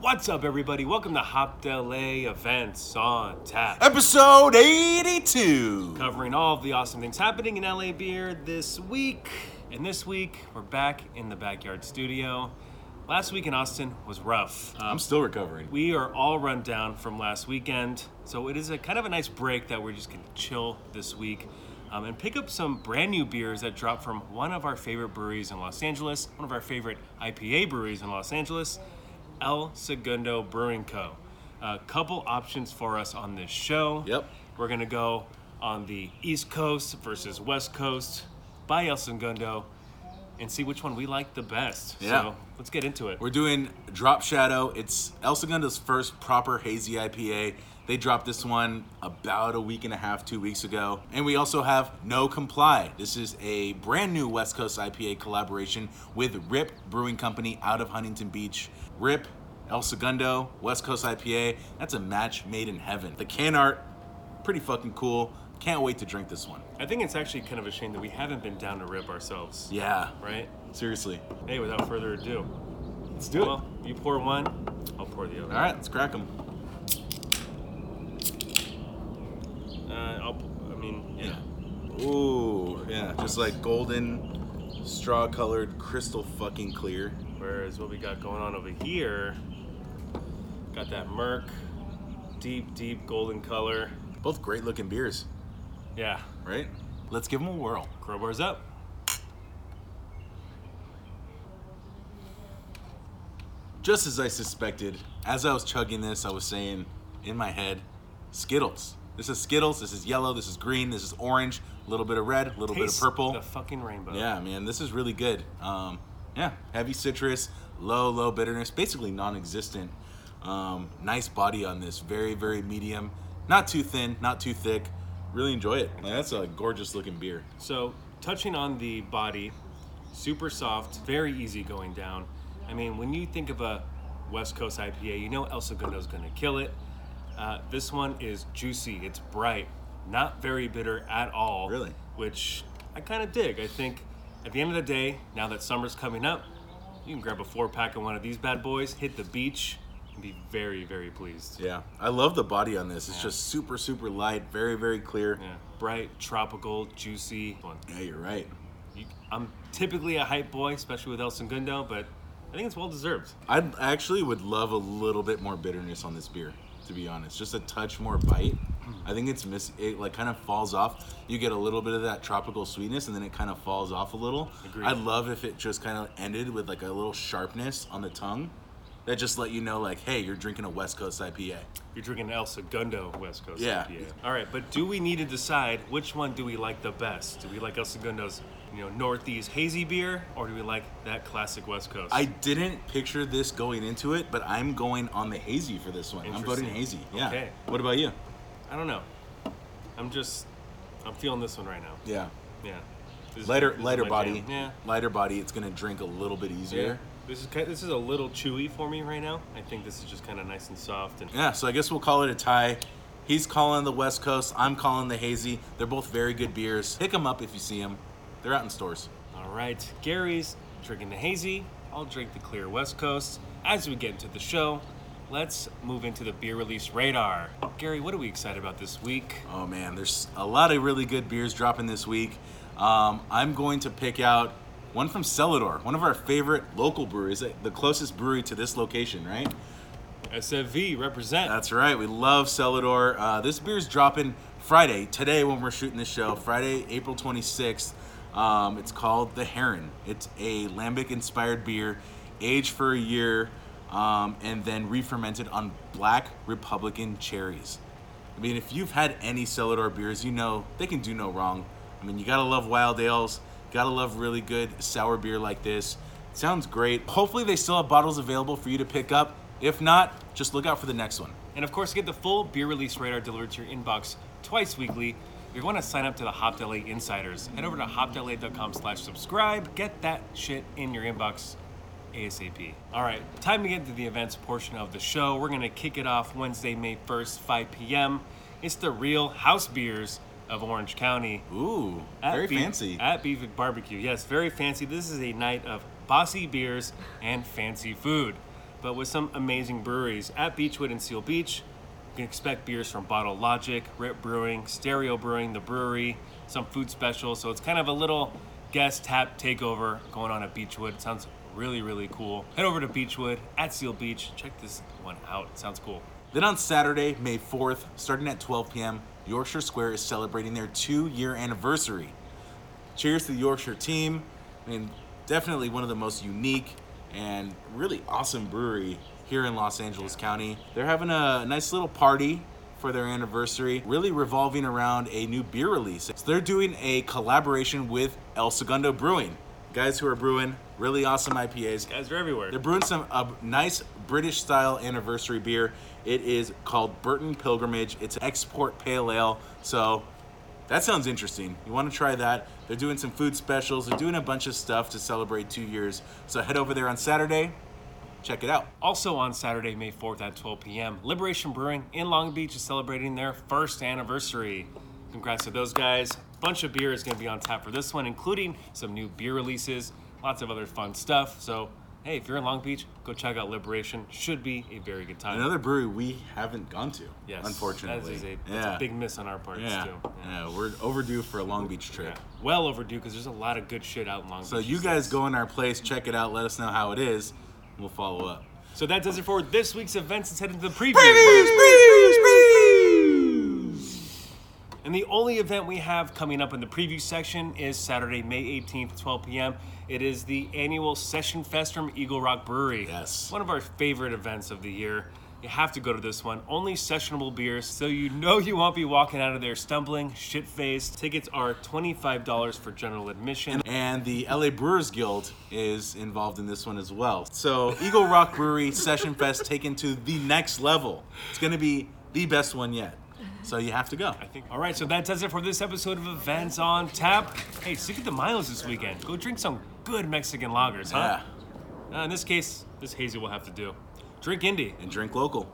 What's up, everybody? Welcome to Hopped LA Events on Tap, Episode 82. covering all of the awesome things happening in LA beer this week. And this week, we're back in the backyard studio. Last week in Austin was rough. Um, I'm still recovering. we are all run down from last weekend, so it is a kind of a nice break that we're just gonna chill this week um, and pick up some brand new beers that dropped from one of our favorite breweries in Los Angeles, one of our favorite IPA breweries in Los Angeles, El Segundo Brewing Co. A couple options for us on this show. Yep. We're gonna go on the East Coast versus West Coast by El Segundo and see which one we like the best. Yeah. So let's get into it. We're doing Drop Shadow. It's El Segundo's first proper hazy IPA. They dropped this one about a week and a half, two weeks ago. And we also have No Comply. This is a brand new West Coast IPA collaboration with Riip Brewing Company out of Huntington Beach. Riip, El Segundo, West Coast IPA. That's a match made in heaven. The can art, pretty fucking cool. Can't wait to drink this one. I think it's actually kind of a shame that we haven't been down to Riip ourselves. Yeah, Right? seriously. Hey, without further ado, Let's do well, you pour one, I'll pour the other. All right, let's crack them. Uh, I'll, I mean, yeah. Ooh, yeah, just like golden, straw colored, crystal fucking clear. Whereas what we got going on over here, got that Merc, deep, deep golden color. Both great looking beers, Yeah, right? Let's give them a whirl. crowbars up. Just as I suspected, as I was chugging this, I was saying in my head, Skittles. This is Skittles, this is yellow, this is green, this is orange, a little bit of red, a little bit of purple. The fucking rainbow. Yeah, man, this is really good. Um, yeah, heavy citrus, low, low bitterness, basically non-existent. Um, nice body on this, very, very medium, not too thin, not too thick. Really enjoy it. Like, that's a gorgeous looking beer. So, touching on the body, super soft, very easy going down. I mean, when you think of a West Coast IPA, you know El Segundo's gonna kill it. Uh, this one is juicy, it's bright, not very bitter at all. Really? Which I kind of dig. I think at the end of the day, now that summer's coming up, you can grab a four pack of one of these bad boys, hit the beach, be very, very pleased. Yeah, I love the body on this. It's Yeah. just super, super light, very, very clear. Yeah, bright, tropical, juicy. Yeah, you're right. You, I'm typically a hype boy, especially with El Segundo, but I think it's well deserved. I actually would love a little bit more bitterness on this beer, to be honest. Just a touch more bite. Hmm. I think it's miss. It like kind of falls off. You get a little bit of that tropical sweetness, and then it kind of falls off a little. Agreed. I'd love if it just kind of ended with like a little sharpness on the tongue, that just let you know like, hey, you're drinking a West Coast IPA. You're drinking El Segundo West Coast Yeah. IPA. All right, but do we need to decide which one do we like the best? Do we like El Segundo's, you know, Northeast hazy beer, or do we like that classic West Coast? I didn't picture this going into it, but I'm going on the hazy for this one. I'm voting hazy. Yeah. Okay. What about you? I don't know. I'm just, I'm feeling this one right now. Yeah. Yeah. This Lighter, is lighter body. jam. Yeah. Lighter body. It's gonna drink a little bit Yeah. This is this is a little chewy for me right now. I think this is just kind of nice and soft and Yeah, so I guess we'll call it a tie. He's calling the West Coast. I'm calling the Hazy. They're both very good beers. Pick them up if you see them. They're out in stores. All right, Gary's drinking the hazy. I'll drink the clear West Coast. As we get into the show, let's move into the beer release radar. Gary, what are we excited about this week? Oh man, there's a lot of really good beers dropping this week. Um, I'm going to pick out one from Cellador, one of our favorite local breweries, the closest brewery to this location, right? SFV represent. That's right. We love Cellador. Uh, this beer's dropping Friday, today when we're shooting this show, Friday, April 26th. Um, it's called The Heron. It's a lambic inspired beer, aged for a year, um, and then re fermented on black Republican cherries. I mean, if you've had any Cellador beers, you know they can do no wrong. I mean, you gotta love wild ales, gotta love really good sour beer like this. sounds great. Hopefully, they still have bottles available for you to pick up. If not, just look out for the next one. And of course, get the full beer release radar delivered to your inbox twice weekly. If you want to sign up to the Hopped LA Insiders, head over to hoppedla.com slash subscribe. Get that shit in your inbox ASAP. All right, time to get into the events portion of the show. We're going to kick it off Wednesday, May 1st, 5 p.m. It's the real house beers of Orange County. Ooh, very Beef- fancy. At Beefy Barbecue. Yes, very fancy. This is a night of bossy beers and fancy food. but with some amazing breweries. At Beachwood and Seal Beach, you can expect beers from Bottle Logic, Riip Brewing, Stereo Brewing, The Bruery, some food specials. So it's kind of a little guest tap takeover going on at Beachwood. It sounds really, really cool. Head over to Beachwood at Seal Beach. Check this one out. It sounds cool. Then on Saturday, May 4th, starting at 12 p.m., Yorkshire Square is celebrating their two year anniversary. Cheers to the Yorkshire team. I mean, definitely one of the most unique and really awesome brewery here in Los Angeles County. They're having a nice little party for their anniversary, really revolving around a new beer release. So they're doing a collaboration with El Segundo Brewing. Guys who are brewing really awesome IPAs. Guys are everywhere. They're brewing some a nice British style anniversary beer. It is called Burton Pilgrimage. It's an export pale ale. So that sounds interesting. You want to try that? They're doing some food specials. They're doing a bunch of stuff to celebrate two years. So head over there on Saturday. Check it out. Also on Saturday, May 4th at 12 p.m., Liberation Brewing in Long Beach is celebrating their first anniversary. Congrats to those guys. Bunch of beer is going to be on tap for this one, including some new beer releases, lots of other fun stuff. So, hey, if you're in Long Beach, go check out Liberation. Should be a very good time. Another brewery we haven't gone to. yes, unfortunately. That is a, that's yeah. a big miss on our parts, yeah. too. yeah, yeah. we're overdue for a Long Beach trip. Yeah. Well overdue because there's a lot of good shit out in Long So Beach. So, you guys go in our place, check it out, let us know how it is. We'll follow up. So that does it for this week's events. Let's head into the preview. And the only event we have coming up in the preview section is Saturday, May 18th, 12 p.m. It is the annual Session Fest from Eagle Rock Brewery. Yes. One of our favorite events of the year. You have to go to this one. Only sessionable beers, so you know you won't be walking out of there stumbling, shit faced. Tickets are $25 for general admission. And the LA Brewers Guild is involved in this one as well. So Eagle Rock Brewery Session Fest taken to the next level. It's going to be the best one yet. So you have to go. I think. All right, so that does it for this episode of Events on Tap. Hey, stick at the Miles this weekend. Go drink some good Mexican lagers, huh? Yeah. Uh, in this case, this hazy will have to do. Drink indie. And drink local.